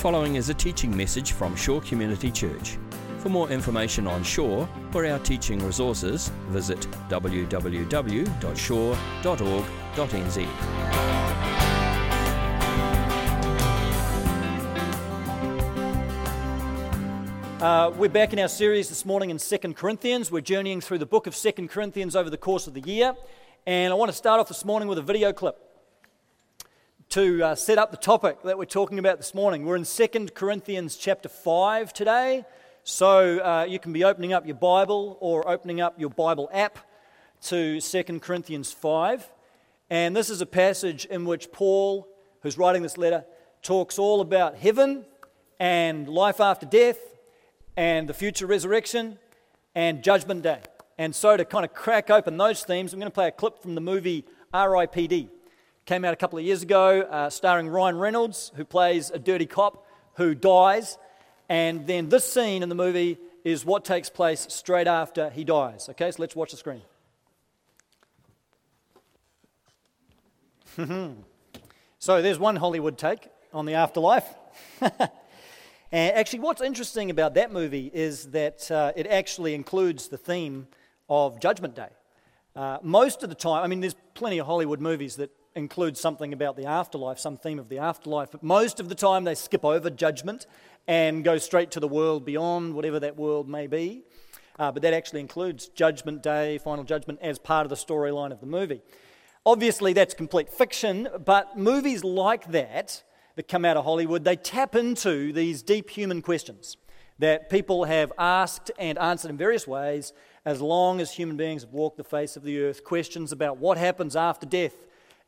following is a teaching message from Shore Community Church. For more information on Shore or our teaching resources, visit www.shore.org.nz. Uh, we're back in our series this morning in 2 Corinthians. We're journeying through the book of 2 Corinthians over the course of the year. And I want to start off this morning with a video clip to uh, set up the topic that we're talking about this morning. We're in 2 Corinthians chapter 5 today. So uh, you can be opening up your Bible or opening up your Bible app to 2 Corinthians 5. And this is a passage in which Paul, who's writing this letter, talks all about heaven and life after death and the future resurrection and judgment day. And so, to kind of crack open those themes, I'm going to play a clip from the movie R.I.P.D. Came out a couple of years ago, uh, starring Ryan Reynolds, who plays a dirty cop who dies. And then this scene in the movie is what takes place straight after he dies. Okay, so let's watch the screen. so there's one Hollywood take on the afterlife. And actually, what's interesting about that movie is that uh, it actually includes the theme of Judgment Day. Uh, most of the time, I mean, there's plenty of Hollywood movies that include something about the afterlife, some theme of the afterlife, but most of the time they skip over judgment and go straight to the world beyond, whatever that world may be. Uh, but that actually includes Judgment Day, Final Judgment, as part of the storyline of the movie. Obviously, that's complete fiction, but movies like that that come out of Hollywood, they tap into these deep human questions that people have asked and answered in various ways as long as human beings have walked the face of the earth. Questions about what happens after death.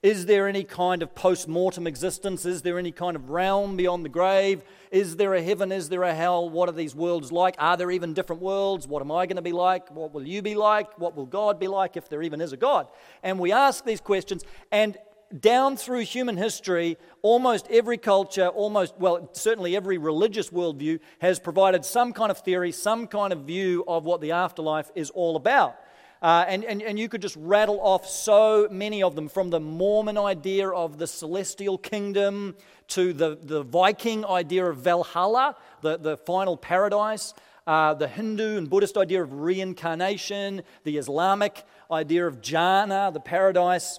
Is there any kind of post mortem existence? Is there any kind of realm beyond the grave? Is there a heaven? Is there a hell? What are these worlds like? Are there even different worlds? What am I going to be like? What will you be like? What will God be like if there even is a God? And we ask these questions, and down through human history, almost every culture, almost, well, certainly every religious worldview has provided some kind of theory, some kind of view of what the afterlife is all about. Uh, and, and, and you could just rattle off so many of them from the Mormon idea of the celestial kingdom to the, the Viking idea of Valhalla, the, the final paradise, uh, the Hindu and Buddhist idea of reincarnation, the Islamic idea of Jannah, the paradise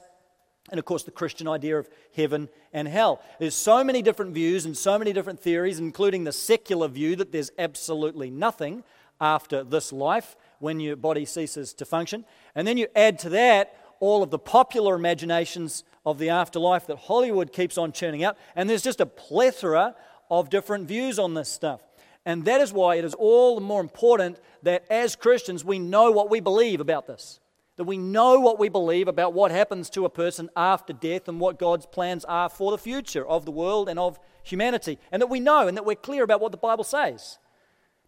and of course the Christian idea of heaven and hell. There's so many different views and so many different theories, including the secular view that there's absolutely nothing after this life when your body ceases to function. And then you add to that all of the popular imaginations of the afterlife that Hollywood keeps on churning out, and there's just a plethora of different views on this stuff. And that is why it is all the more important that as Christians we know what we believe about this that we know what we believe about what happens to a person after death and what God's plans are for the future of the world and of humanity, and that we know and that we're clear about what the Bible says.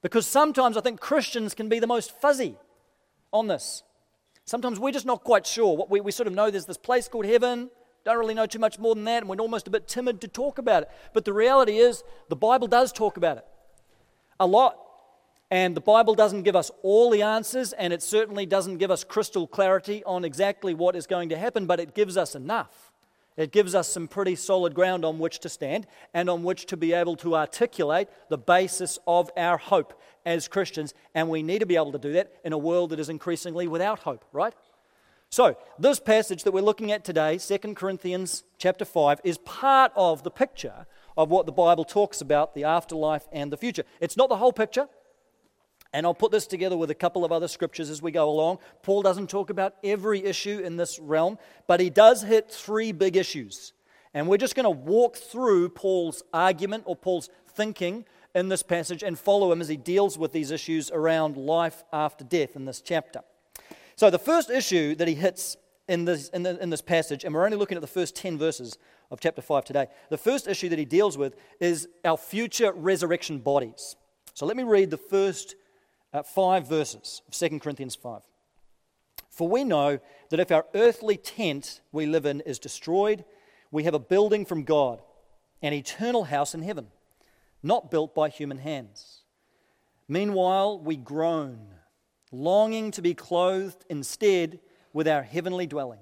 Because sometimes I think Christians can be the most fuzzy on this. Sometimes we're just not quite sure. What we, we sort of know there's this place called heaven, don't really know too much more than that, and we're almost a bit timid to talk about it. But the reality is, the Bible does talk about it a lot. And the Bible doesn't give us all the answers, and it certainly doesn't give us crystal clarity on exactly what is going to happen, but it gives us enough. It gives us some pretty solid ground on which to stand and on which to be able to articulate the basis of our hope as Christians. And we need to be able to do that in a world that is increasingly without hope, right? So, this passage that we're looking at today, 2 Corinthians chapter 5, is part of the picture of what the Bible talks about the afterlife and the future. It's not the whole picture, and I'll put this together with a couple of other scriptures as we go along. Paul doesn't talk about every issue in this realm, but he does hit three big issues. And we're just going to walk through Paul's argument or Paul's thinking in this passage and follow him as he deals with these issues around life after death in this chapter. So, the first issue that he hits in this, in, the, in this passage, and we're only looking at the first 10 verses of chapter 5 today, the first issue that he deals with is our future resurrection bodies. So, let me read the first uh, five verses of 2 Corinthians 5. For we know that if our earthly tent we live in is destroyed, we have a building from God, an eternal house in heaven, not built by human hands. Meanwhile, we groan, longing to be clothed instead with our heavenly dwelling,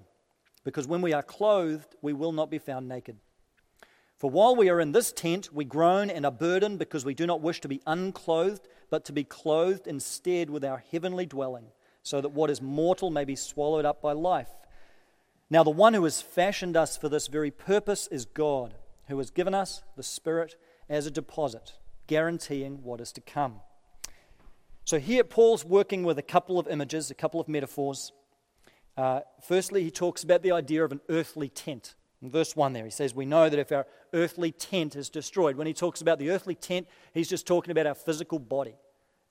because when we are clothed, we will not be found naked. For while we are in this tent, we groan and are burdened because we do not wish to be unclothed, but to be clothed instead with our heavenly dwelling, so that what is mortal may be swallowed up by life. Now, the one who has fashioned us for this very purpose is God, who has given us the Spirit as a deposit, guaranteeing what is to come. So, here Paul's working with a couple of images, a couple of metaphors. Uh, firstly, he talks about the idea of an earthly tent. In verse 1 there, he says, We know that if our earthly tent is destroyed, when he talks about the earthly tent, he's just talking about our physical body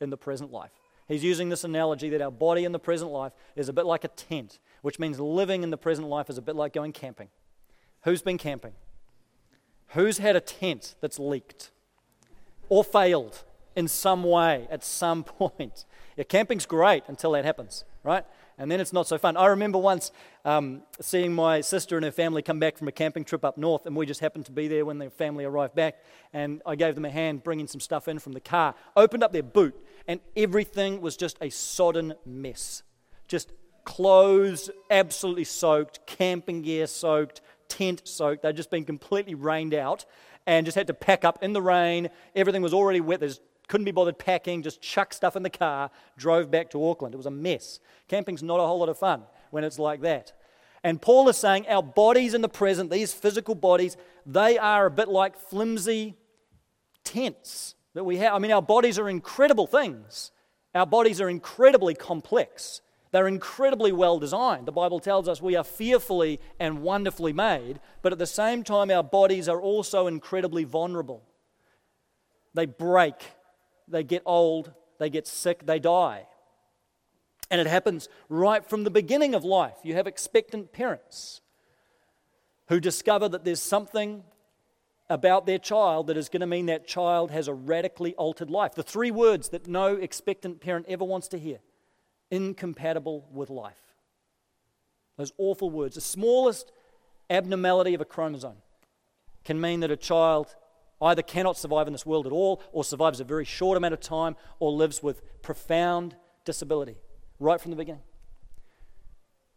in the present life. He's using this analogy that our body in the present life is a bit like a tent, which means living in the present life is a bit like going camping. Who's been camping? Who's had a tent that's leaked or failed in some way at some point? Yeah, camping's great until that happens, right? and then it's not so fun. I remember once um, seeing my sister and her family come back from a camping trip up north, and we just happened to be there when their family arrived back. And I gave them a hand bringing some stuff in from the car, opened up their boot, and everything was just a sodden mess. Just clothes absolutely soaked, camping gear soaked, tent soaked. They'd just been completely rained out and just had to pack up in the rain. Everything was already wet. There's couldn't be bothered packing, just chucked stuff in the car, drove back to Auckland. It was a mess. Camping's not a whole lot of fun when it's like that. And Paul is saying our bodies in the present, these physical bodies, they are a bit like flimsy tents that we have. I mean, our bodies are incredible things. Our bodies are incredibly complex. They're incredibly well designed. The Bible tells us we are fearfully and wonderfully made, but at the same time, our bodies are also incredibly vulnerable. They break, they get old, they get sick, they die. And it happens right from the beginning of life. You have expectant parents who discover that there's something about their child that is going to mean that child has a radically altered life. The three words that no expectant parent ever wants to hear incompatible with life. Those awful words. The smallest abnormality of a chromosome can mean that a child either cannot survive in this world at all, or survives a very short amount of time, or lives with profound disability right from the beginning.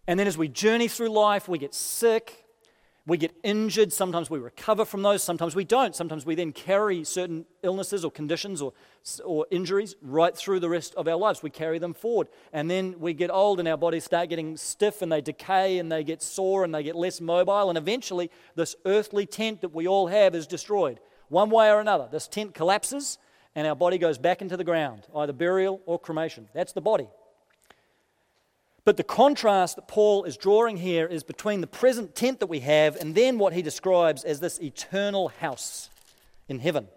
And then as we journey through life, we get sick, we get injured, sometimes we recover from those, sometimes we don't. Sometimes we then carry certain illnesses or conditions or, or injuries right through the rest of our lives. We carry them forward. And then we get old and our bodies start getting stiff and they decay and they get sore and they get less mobile. And eventually, this earthly tent that we all have is destroyed one way or another. This tent collapses and our body goes back into the ground, either burial or cremation. That's the body. But the contrast that Paul is drawing here is between the present tent that we have and then what he describes as this eternal house in heaven.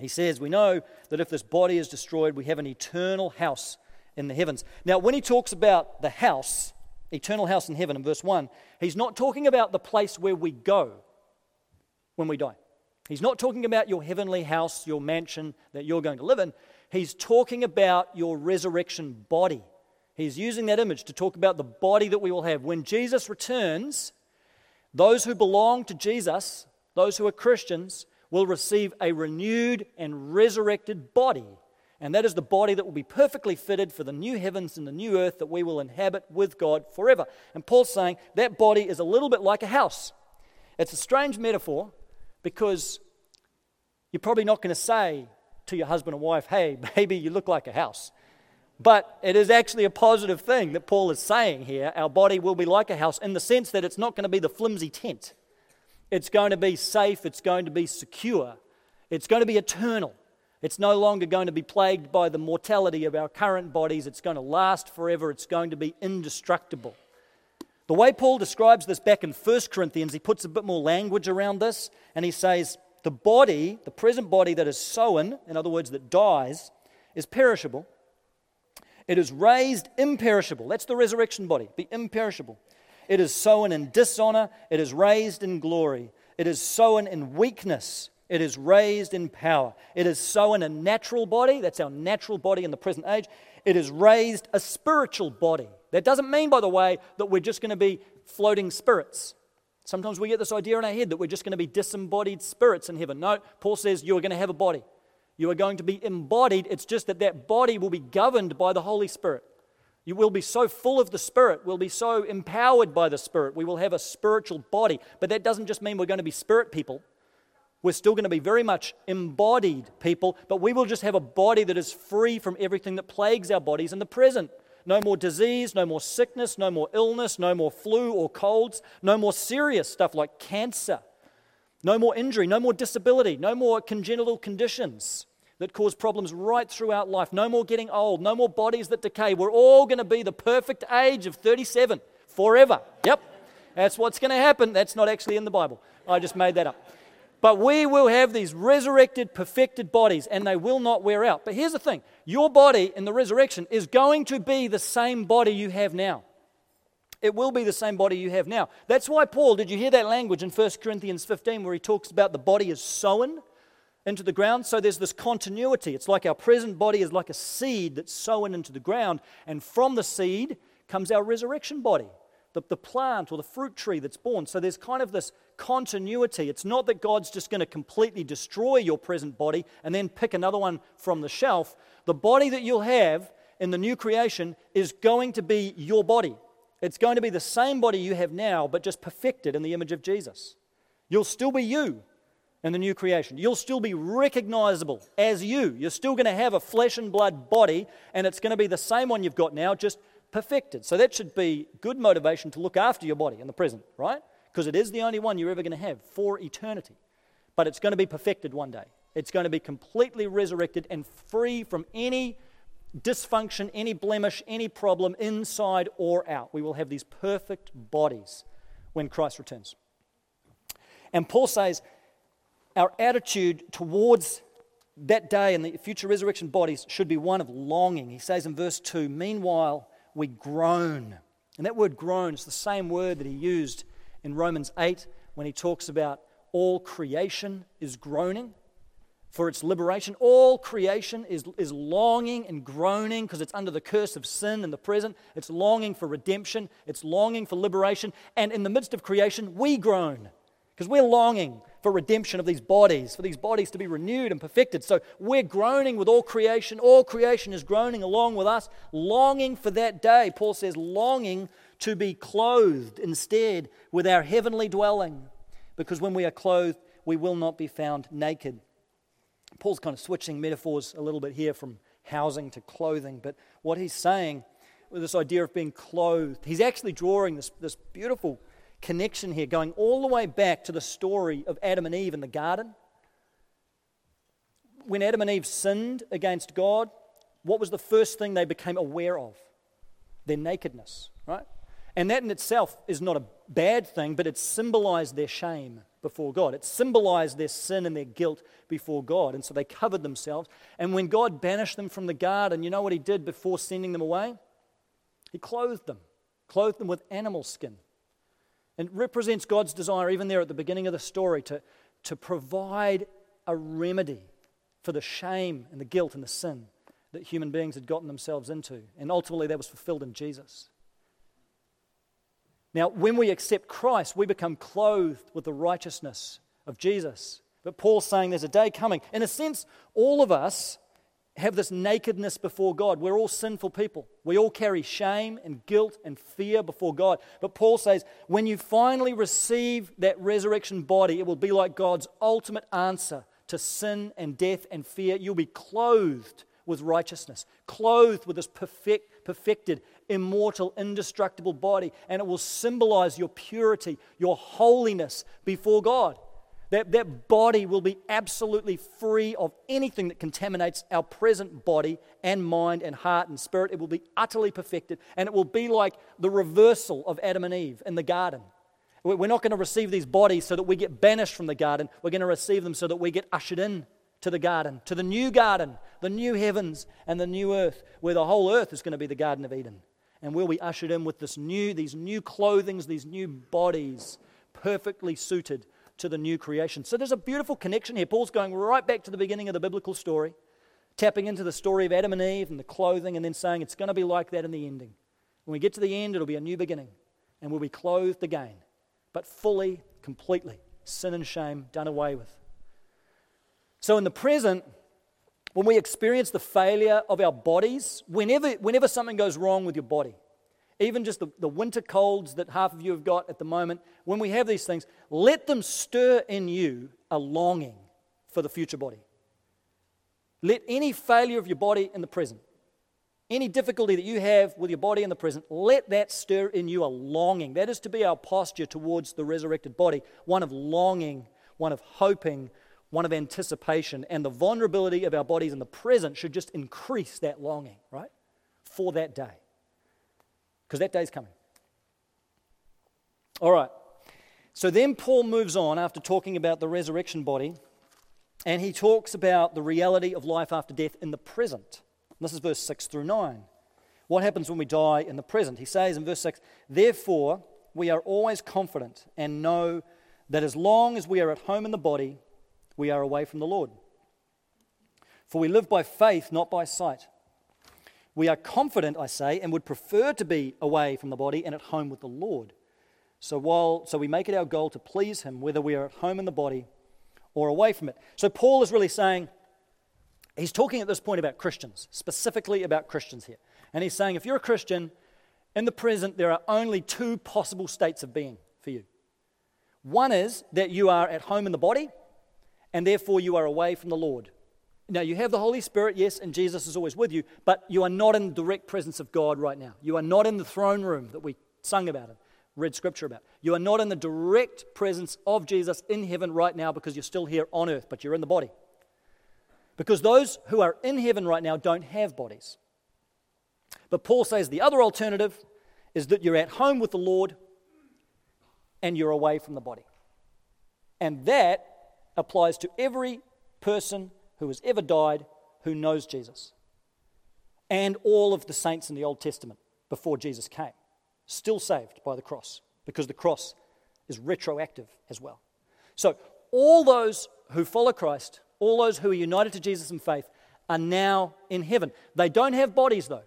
He says, We know that if this body is destroyed, we have an eternal house in the heavens. Now, when he talks about the house, eternal house in heaven in verse 1, he's not talking about the place where we go when we die. He's not talking about your heavenly house, your mansion that you're going to live in. He's talking about your resurrection body. He's using that image to talk about the body that we will have. When Jesus returns, those who belong to Jesus, those who are Christians, will receive a renewed and resurrected body. And that is the body that will be perfectly fitted for the new heavens and the new earth that we will inhabit with God forever. And Paul's saying that body is a little bit like a house. It's a strange metaphor because you're probably not going to say to your husband or wife, hey, baby, you look like a house. But it is actually a positive thing that Paul is saying here. Our body will be like a house in the sense that it's not going to be the flimsy tent. It's going to be safe, it's going to be secure, it's going to be eternal. It's no longer going to be plagued by the mortality of our current bodies. It's going to last forever. It's going to be indestructible. The way Paul describes this back in 1 Corinthians, he puts a bit more language around this, and he says, The body, the present body that is sown, in other words, that dies, is perishable. It is raised imperishable. That's the resurrection body, be imperishable. It is sown in dishonor, it is raised in glory. It is sown in weakness, it is raised in power. It is sown a natural body, that's our natural body in the present age. It is raised a spiritual body. That doesn't mean, by the way, that we're just going to be floating spirits. Sometimes we get this idea in our head that we're just going to be disembodied spirits in heaven. No, Paul says you are going to have a body. You are going to be embodied. It's just that that body will be governed by the Holy Spirit. You will be so full of the Spirit, we'll be so empowered by the Spirit. We will have a spiritual body. But that doesn't just mean we're going to be spirit people. We're still going to be very much embodied people, but we will just have a body that is free from everything that plagues our bodies in the present. No more disease, no more sickness, no more illness, no more flu or colds, no more serious stuff like cancer, no more injury, no more disability, no more congenital conditions that cause problems right throughout life, no more getting old, no more bodies that decay. We're all going to be the perfect age of 37 forever. Yep, that's what's going to happen. That's not actually in the Bible. I just made that up. But we will have these resurrected, perfected bodies, and they will not wear out. But here's the thing your body in the resurrection is going to be the same body you have now. It will be the same body you have now. That's why Paul, did you hear that language in 1 Corinthians 15 where he talks about the body is sown into the ground? So there's this continuity. It's like our present body is like a seed that's sown into the ground, and from the seed comes our resurrection body the, the plant or the fruit tree that's born. So there's kind of this continuity. It's not that God's just going to completely destroy your present body and then pick another one from the shelf. The body that you'll have in the new creation is going to be your body. It's going to be the same body you have now, but just perfected in the image of Jesus. You'll still be you in the new creation. You'll still be recognizable as you. You're still going to have a flesh and blood body, and it's going to be the same one you've got now, just perfected. So that should be good motivation to look after your body in the present, right? Because it is the only one you're ever going to have for eternity. But it's going to be perfected one day. It's going to be completely resurrected and free from any dysfunction, any blemish, any problem inside or out. We will have these perfect bodies when Christ returns. And Paul says our attitude towards that day and the future resurrection bodies should be one of longing. He says in verse 2 Meanwhile, we groan. And that word groan is the same word that he used in Romans 8 when he talks about all creation is groaning for its liberation. All creation is, is longing and groaning because it's under the curse of sin in the present. It's longing for redemption, it's longing for liberation. And in the midst of creation, we groan because we're longing for redemption of these bodies, for these bodies to be renewed and perfected. So we're groaning with all creation. All creation is groaning along with us, longing for that day. Paul says, longing to be clothed instead with our heavenly dwelling, because when we are clothed, we will not be found naked. Paul's kind of switching metaphors a little bit here from housing to clothing, but what he's saying with this idea of being clothed, he's actually drawing this, this beautiful connection here, going all the way back to the story of Adam and Eve in the garden. When Adam and Eve sinned against God, what was the first thing they became aware of? Their nakedness, right? And that in itself is not a bad thing, but it symbolized their shame before God. It symbolized their sin and their guilt before God. And so they covered themselves. And when God banished them from the garden, you know what He did before sending them away? He clothed them, clothed them with animal skin. And represents God's desire, even there at the beginning of the story, to, to provide a remedy for the shame and the guilt and the sin that human beings had gotten themselves into. And ultimately, that was fulfilled in Jesus. Now, when we accept Christ, we become clothed with the righteousness of Jesus. But Paul's saying there's a day coming. In a sense, all of us have this nakedness before God. We're all sinful people. We all carry shame and guilt and fear before God. But Paul says, when you finally receive that resurrection body, it will be like God's ultimate answer to sin and death and fear. You'll be clothed with righteousness, clothed with this perfect, perfected, immortal, indestructible body, and it will symbolize your purity, your holiness before God. That, that body will be absolutely free of anything that contaminates our present body and mind and heart and spirit. It will be utterly perfected, and it will be like the reversal of Adam and Eve in the garden. We're not going to receive these bodies so that we get banished from the garden. We're going to receive them so that we get ushered in to the garden, to the new garden, the new heavens and the new earth, where the whole earth is going to be the Garden of Eden. And we'll be ushered in with this new, these new clothings, these new bodies, perfectly suited to the new creation. So there's a beautiful connection here. Paul's going right back to the beginning of the biblical story, tapping into the story of Adam and Eve and the clothing, and then saying it's going to be like that in the ending. When we get to the end, it'll be a new beginning, and we'll be clothed again, but fully, completely, sin and shame done away with. So in the present, when we experience the failure of our bodies, whenever, whenever something goes wrong with your body, even just the, the winter colds that half of you have got at the moment, when we have these things, let them stir in you a longing for the future body. Let any failure of your body in the present, any difficulty that you have with your body in the present, let that stir in you a longing. That is to be our posture towards the resurrected body one of longing, one of hoping, one of anticipation. And the vulnerability of our bodies in the present should just increase that longing, right? For that day. Because that day's coming. All right. So then Paul moves on after talking about the resurrection body, and he talks about the reality of life after death in the present. This is verse 6 through 9. What happens when we die in the present? He says in verse 6 Therefore, we are always confident and know that as long as we are at home in the body, we are away from the Lord. For we live by faith, not by sight. We are confident, I say, and would prefer to be away from the body and at home with the Lord. So, while, so we make it our goal to please Him, whether we are at home in the body or away from it. So, Paul is really saying, he's talking at this point about Christians, specifically about Christians here. And he's saying, if you're a Christian, in the present, there are only two possible states of being for you. One is that you are at home in the body, and therefore you are away from the Lord. Now, you have the Holy Spirit, yes, and Jesus is always with you, but you are not in the direct presence of God right now. You are not in the throne room that we sung about and read scripture about. You are not in the direct presence of Jesus in heaven right now because you're still here on earth, but you're in the body. Because those who are in heaven right now don't have bodies. But Paul says the other alternative is that you're at home with the Lord and you're away from the body. And that applies to every person who has ever died who knows Jesus. And all of the saints in the Old Testament before Jesus came, still saved by the cross, because the cross is retroactive as well. So, all those who follow Christ, all those who are united to Jesus in faith, are now in heaven. They don't have bodies, though.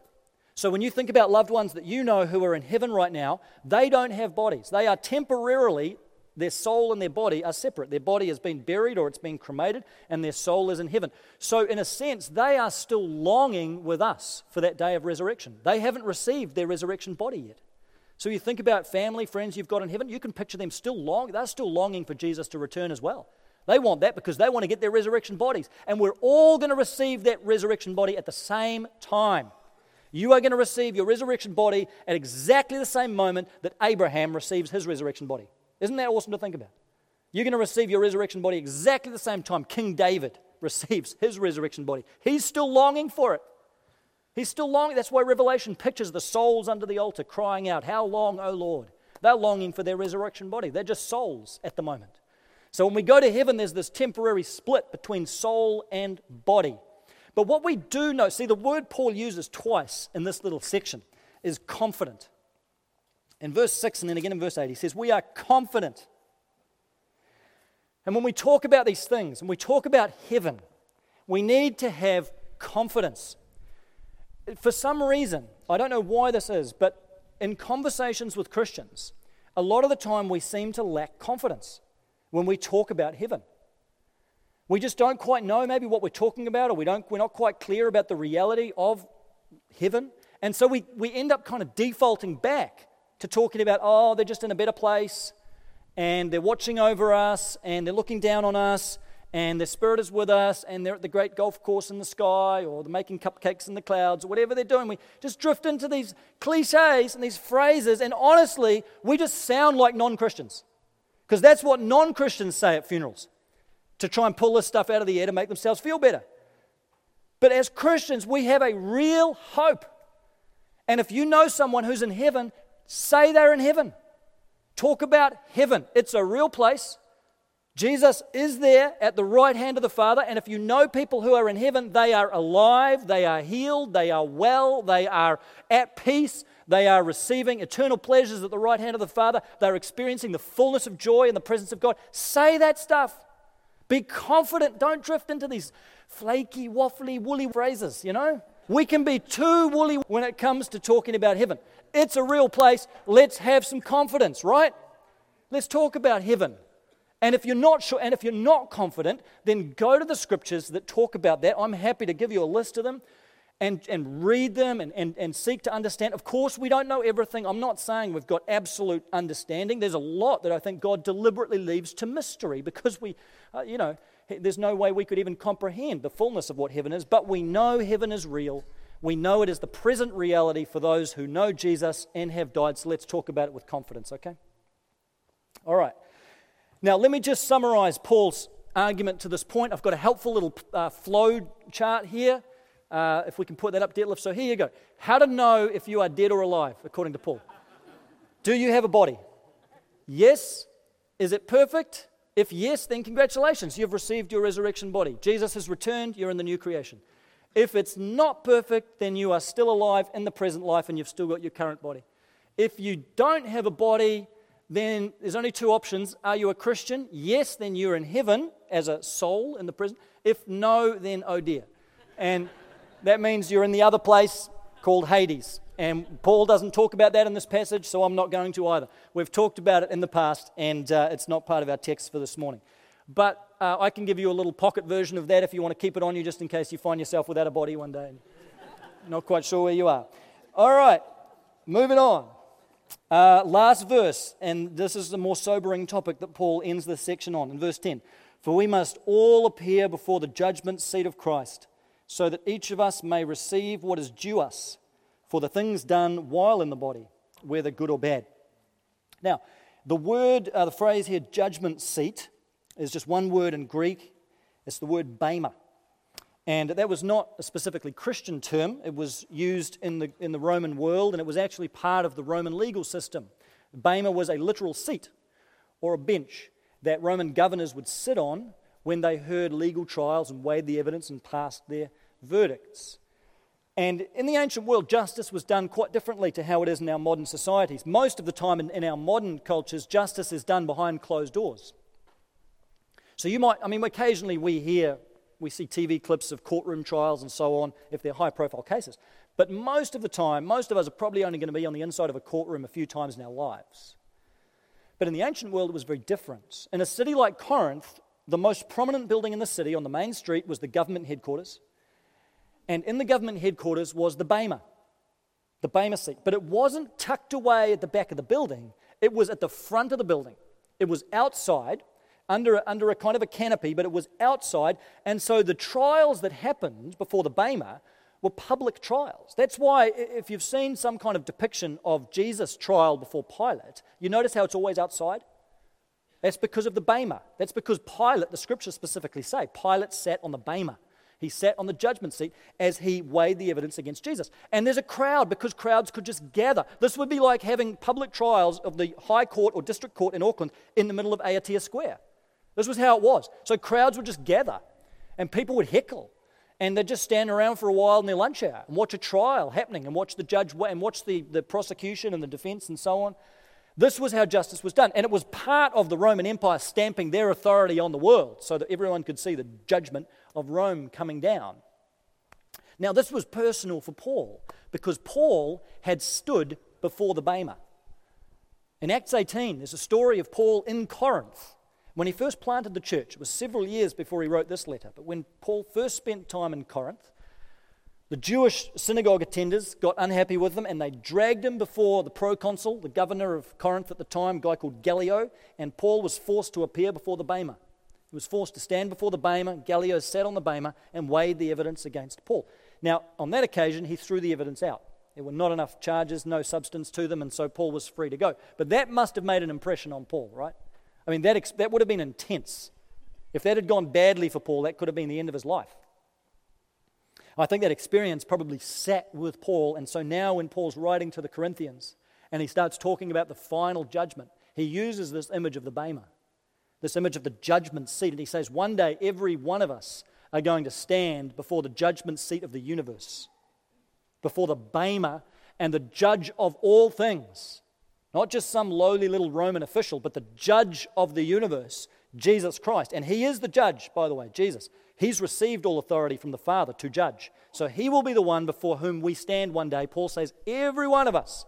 So, when you think about loved ones that you know who are in heaven right now, they don't have bodies. They are temporarily their soul and their body are separate. Their body has been buried or it's been cremated, and their soul is in heaven. So, in a sense, they are still longing with us for that day of resurrection. They haven't received their resurrection body yet. So, you think about family, friends you've got in heaven, you can picture them still long, they're still longing for Jesus to return as well. They want that because they want to get their resurrection bodies. And we're all going to receive that resurrection body at the same time. You are going to receive your resurrection body at exactly the same moment that Abraham receives his resurrection body. Isn't that awesome to think about? You're going to receive your resurrection body exactly the same time King David receives his resurrection body. He's still longing for it. He's still longing. That's why Revelation pictures the souls under the altar crying out, How long, O Lord? They're longing for their resurrection body. They're just souls at the moment. So when we go to heaven, there's this temporary split between soul and body. But what we do know, see, the word Paul uses twice in this little section is confident in verse 6 and then again in verse 8, he says, We are confident. And when we talk about these things and we talk about heaven, we need to have confidence. For some reason, I don't know why this is, but in conversations with Christians, a lot of the time we seem to lack confidence when we talk about heaven. We just don't quite know maybe what we're talking about, or we don't, we're not quite clear about the reality of heaven. And so we, we end up kind of defaulting back to talking about, oh, they're just in a better place and they're watching over us and they're looking down on us and their spirit is with us and they're at the great golf course in the sky or they're making cupcakes in the clouds or whatever they're doing. We just drift into these cliches and these phrases, and honestly, we just sound like non Christians because that's what non Christians say at funerals to try and pull this stuff out of the air to make themselves feel better. But as Christians, we have a real hope. And if you know someone who's in heaven, Say they're in heaven. Talk about heaven. It's a real place. Jesus is there at the right hand of the Father. And if you know people who are in heaven, they are alive, they are healed, they are well, they are at peace, they are receiving eternal pleasures at the right hand of the Father, they're experiencing the fullness of joy in the presence of God. Say that stuff. Be confident. Don't drift into these flaky, waffly, woolly phrases, you know? We can be too woolly when it comes to talking about heaven. It's a real place. Let's have some confidence, right? Let's talk about heaven. And if you're not sure, and if you're not confident, then go to the scriptures that talk about that. I'm happy to give you a list of them. and, and read them and, and, and seek to understand. Of course, we don't know everything. I'm not saying we've got absolute understanding. There's a lot that I think God deliberately leaves to mystery because we, uh, you know, there's no way we could even comprehend the fullness of what heaven is. But we know heaven is real. We know it is the present reality for those who know Jesus and have died. So let's talk about it with confidence, okay? All right. Now, let me just summarize Paul's argument to this point. I've got a helpful little uh, flow chart here. Uh, if we can put that up, Detlef. So here you go. How to know if you are dead or alive, according to Paul. Do you have a body? Yes. Is it perfect? If yes, then congratulations. You've received your resurrection body. Jesus has returned. You're in the new creation. If it's not perfect, then you are still alive in the present life and you've still got your current body. If you don't have a body, then there's only two options. Are you a Christian? Yes, then you're in heaven as a soul in the present. If no, then oh dear. And that means you're in the other place called Hades. And Paul doesn't talk about that in this passage, so I'm not going to either. We've talked about it in the past, and uh, it's not part of our text for this morning. But uh, I can give you a little pocket version of that if you want to keep it on you, just in case you find yourself without a body one day. not quite sure where you are. All right, moving on. Uh, last verse, and this is the more sobering topic that Paul ends this section on in verse 10. For we must all appear before the judgment seat of Christ so that each of us may receive what is due us for the things done while in the body, whether good or bad. Now, the word, uh, the phrase here, judgment seat, is just one word in Greek. It's the word bema. And that was not a specifically Christian term. It was used in the, in the Roman world, and it was actually part of the Roman legal system. Bema was a literal seat or a bench that Roman governors would sit on when they heard legal trials and weighed the evidence and passed their verdicts. And in the ancient world, justice was done quite differently to how it is in our modern societies. Most of the time in, in, our modern cultures, justice is done behind closed doors. So you might, I mean, occasionally we hear, we see TV clips of courtroom trials and so on, if they're high profile cases. But most of the time, most of us are probably only going to be on the inside of a courtroom a few times in our lives. But in the ancient world, it was very different. In a city like Corinth, the most prominent building in the city on the main street was the government headquarters. And in the government headquarters was the Bema, the Bema seat. But it wasn't tucked away at the back of the building, it was at the front of the building. It was outside, under a, under a kind of a canopy, but it was outside. And so the trials that happened before the Bema were public trials. That's why, if you've seen some kind of depiction of Jesus' trial before Pilate, you notice how it's always outside? That's because of the Bema. That's because Pilate, the scriptures specifically say, Pilate sat on the Bema. He sat on the judgment seat as he weighed the evidence against Jesus. And there's a crowd because crowds could just gather. This would be like having public trials of the High Court or District Court in Auckland in the middle of Aotea Square. This was how it was. So crowds would just gather and people would heckle and they'd just stand around for a while in their lunch hour and watch a trial happening and watch the judge and watch the, the prosecution and the defense and so on. This was how justice was done. And it was part of the Roman Empire stamping their authority on the world so that everyone could see the judgment of Rome coming down. Now, this was personal for Paul because Paul had stood before the Bema. In Acts 18, there's a story of Paul in Corinth. When he first planted the church, it was several years before he wrote this letter, but when Paul first spent time in Corinth, the Jewish synagogue attenders got unhappy with him and they dragged him before the proconsul, the governor of Corinth at the time, a guy called Gallio, and Paul was forced to appear before the Bema. He was forced to stand before the Bema. Gallio sat on the Bema and weighed the evidence against Paul. Now, on that occasion, he threw the evidence out. There were not enough charges, no substance to them, and so Paul was free to go. But that must have made an impression on Paul, right? I mean, that, that would have been intense. If that had gone badly for Paul, that could have been the end of his life. I think that experience probably sat with Paul, and so now when Paul's writing to the Corinthians and he starts talking about the final judgment, he uses this image of the Bema, this image of the judgment seat, and he says, One day every one of us are going to stand before the judgment seat of the universe, before the Bema and the judge of all things. Not just some lowly little Roman official, but the judge of the universe, Jesus Christ. And he is the judge, by the way, Jesus. He's received all authority from the Father to judge. So he will be the one before whom we stand one day. Paul says, every one of us,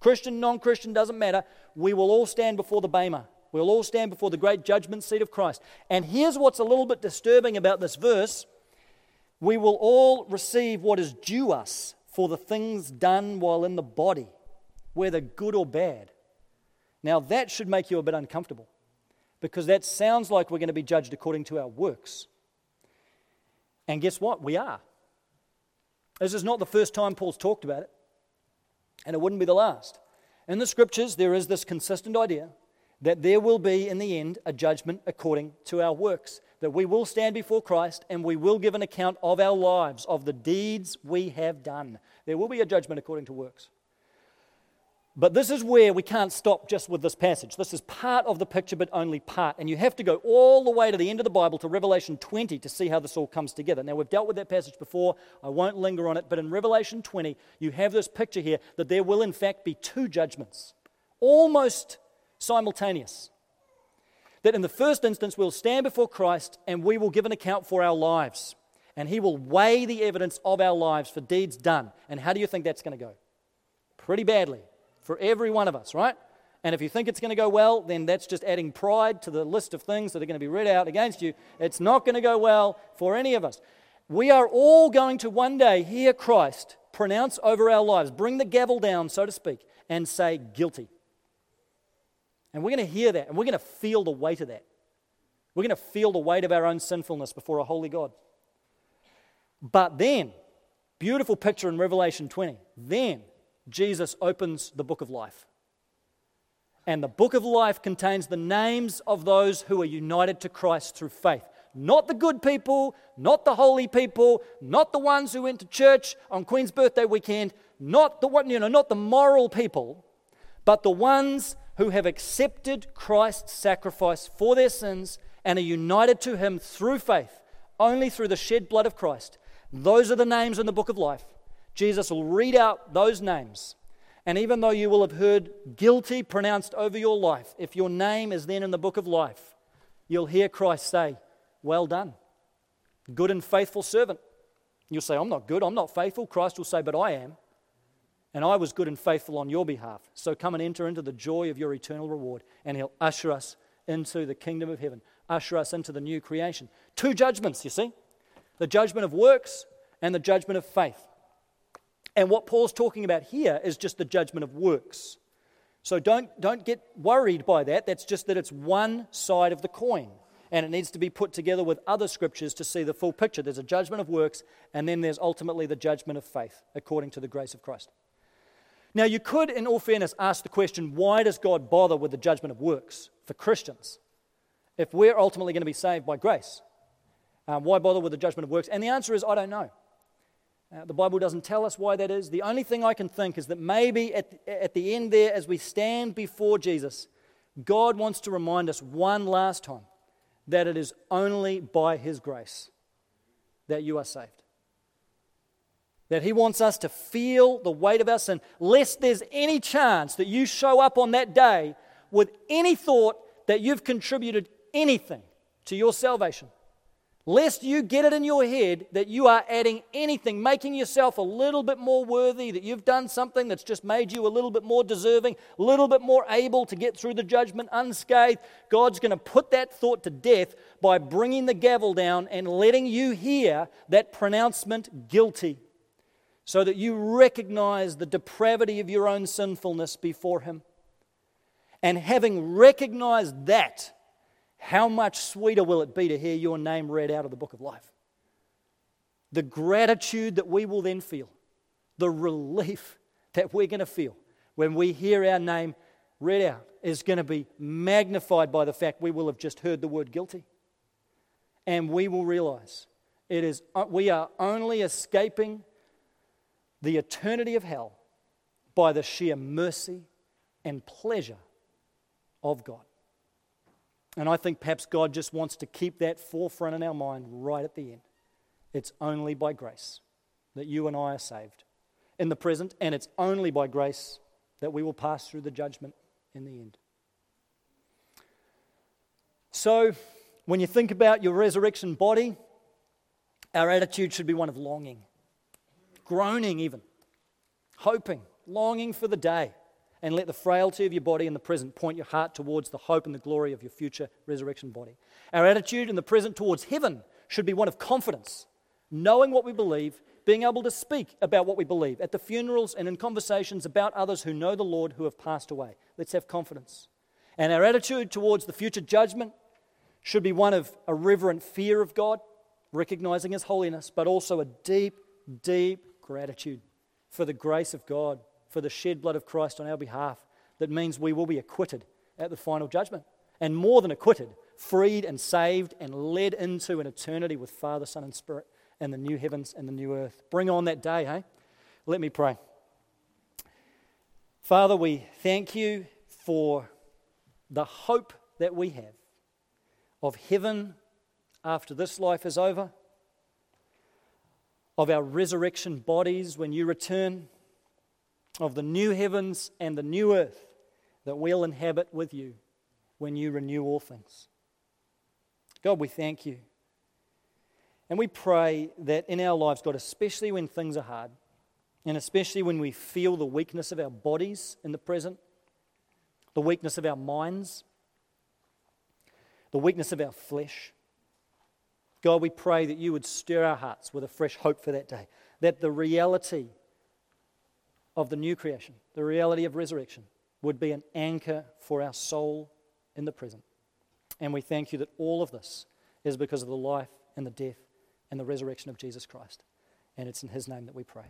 Christian, non Christian, doesn't matter, we will all stand before the Bema. We'll all stand before the great judgment seat of Christ. And here's what's a little bit disturbing about this verse we will all receive what is due us for the things done while in the body, whether good or bad. Now, that should make you a bit uncomfortable because that sounds like we're going to be judged according to our works. And guess what? We are. This is not the first time Paul's talked about it, and it wouldn't be the last. In the scriptures, there is this consistent idea that there will be, in the end, a judgment according to our works. That we will stand before Christ and we will give an account of our lives, of the deeds we have done. There will be a judgment according to works. But this is where we can't stop just with this passage. This is part of the picture, but only part. And you have to go all the way to the end of the Bible, to Revelation 20, to see how this all comes together. Now, we've dealt with that passage before. I won't linger on it. But in Revelation 20, you have this picture here that there will, in fact, be two judgments, almost simultaneous. That in the first instance, we'll stand before Christ and we will give an account for our lives. And He will weigh the evidence of our lives for deeds done. And how do you think that's going to go? Pretty badly for every one of us, right? And if you think it's going to go well, then that's just adding pride to the list of things that are going to be read out against you. It's not going to go well for any of us. We are all going to one day hear Christ pronounce over our lives, bring the gavel down, so to speak, and say, guilty. And we're going to hear that and we're going to feel the weight of that. We're going to feel the weight of our own sinfulness before a holy God. But then, beautiful picture in Revelation 20, then Jesus opens the book of life. And the book of life contains the names of those who are united to Christ through faith. Not the good people, not the holy people, not the ones who went to church on Queen's birthday weekend, not the you know, not the moral people, but the ones who have accepted Christ's sacrifice for their sins and are united to him through faith, only through the shed blood of Christ. Those are the names in the book of life. Jesus will read out those names. And even though you will have heard guilty pronounced over your life, if your name is then in the book of life, you'll hear Christ say, Well done, good and faithful servant. You'll say, I'm not good, I'm not faithful. Christ will say, But I am. And I was good and faithful on your behalf. So come and enter into the joy of your eternal reward. And he'll usher us into the kingdom of heaven, usher us into the new creation. Two judgments, you see the judgment of works and the judgment of faith. And what Paul's talking about here is just the judgment of works. So don't, don't get worried by that. That's just that it's one side of the coin. And it needs to be put together with other scriptures to see the full picture. There's a judgment of works, and then there's ultimately the judgment of faith, according to the grace of Christ. Now, you could, in all fairness, ask the question why does God bother with the judgment of works for Christians if we're ultimately going to be saved by grace? Um, why bother with the judgment of works? And the answer is I don't know. Uh, the Bible doesn't tell us why that is. The only thing I can think is that maybe at, at the end there, as we stand before Jesus, God wants to remind us one last time that it is only by His grace that you are saved that He wants us to feel the weight of our sin, lest there's any chance that you show up on that day with any thought that you've contributed anything to your salvation. Lest you get it in your head that you are adding anything, making yourself a little bit more worthy, that you've done something that's just made you a little bit more deserving, a little bit more able to get through the judgment unscathed. God's going to put that thought to death by bringing the gavel down and letting you hear that pronouncement guilty so that you recognize the depravity of your own sinfulness before Him. And having recognized that, how much sweeter will it be to hear your name read out of the book of life? The gratitude that we will then feel, the relief that we're going to feel when we hear our name read out is going to be magnified by the fact we will have just heard the word guilty. And we will realize it is, uh, we are only escaping the eternity of hell by the sheer mercy and pleasure of God. And I think perhaps God just wants to keep that forefront in our mind right at the end. It's only by grace that you and I are saved in the present, and it's only by grace that we will pass through the judgment in the end. So, when you think about your resurrection body, our attitude should be one of longing groaning even, hoping, longing for the day. And let the frailty of your body in the present point your heart towards the hope and the glory of your future resurrection body. Our attitude in the present towards heaven should be one of confidence, knowing what we believe, being able to speak about what we believe at the funerals and in conversations about others who know the Lord who have passed away. Let's have confidence. And our attitude towards the future judgment should be one of a reverent fear of God, recognizing His holiness, but also a deep, deep gratitude for the grace of God, for the shed blood of Christ on our behalf. That means we will be acquitted at the final judgment. And more than acquitted, freed and saved and led into an eternity with Father, Son, and Spirit and the new heavens and the new earth. Bring on that day, hey? Let me pray. Father, we thank you for the hope that we have of heaven after this life is over, of our resurrection bodies when you return, of the new heavens and the new earth that we'll inhabit with you when you renew all things. God, we thank you. And we pray that in our lives, God, especially when things are hard, and especially when we feel the weakness of our bodies in the present, the weakness of our minds, the weakness of our flesh, God, we pray that you would stir our hearts with a fresh hope for that day, that the reality of the new creation, the reality of resurrection, would be an anchor for our soul in the present. And we thank you that all of this is because of the life and the death and the resurrection of Jesus Christ. And it's in his name that we pray.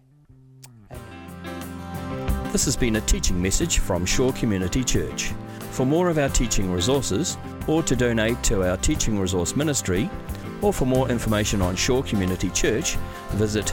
Amen. This has been a teaching message from Shore Community Church. For more of our teaching resources, or to donate to our teaching resource ministry, or for more information on Shore Community Church, visit